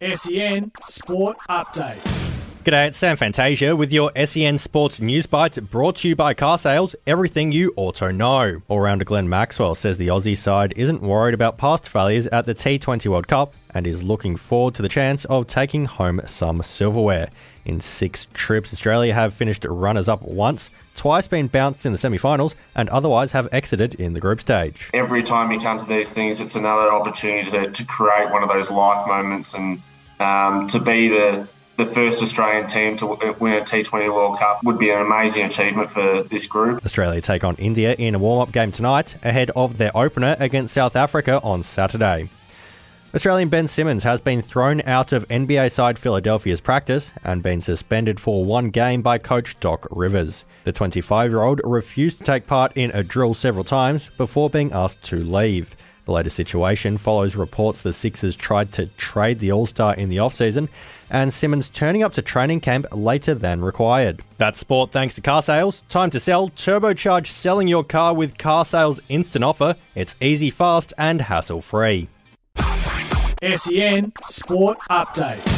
SEN Sport Update. G'day, it's Sam Fantasia with your SEN Sports News Bites brought to you by Car Sales, everything you auto know. All-rounder Glenn Maxwell says the Aussie side isn't worried about past failures at the T20 World Cup and is looking forward to the chance of taking home some silverware. In six trips, Australia have finished runners up once, twice been bounced in the semi finals, and otherwise have exited in the group stage. Every time you come to these things, it's another opportunity to, to create one of those life moments and um, to be the the first Australian team to uh, win a T20 World Cup would be an amazing achievement for this group. Australia take on India in a warm up game tonight ahead of their opener against South Africa on Saturday. Australian Ben Simmons has been thrown out of NBA side Philadelphia's practice and been suspended for one game by coach Doc Rivers. The 25 year old refused to take part in a drill several times before being asked to leave. The latest situation follows reports the Sixers tried to trade the All Star in the offseason and Simmons turning up to training camp later than required. That's sport thanks to car sales. Time to sell. Turbocharge selling your car with car sales instant offer. It's easy, fast, and hassle free. SEN Sport Update.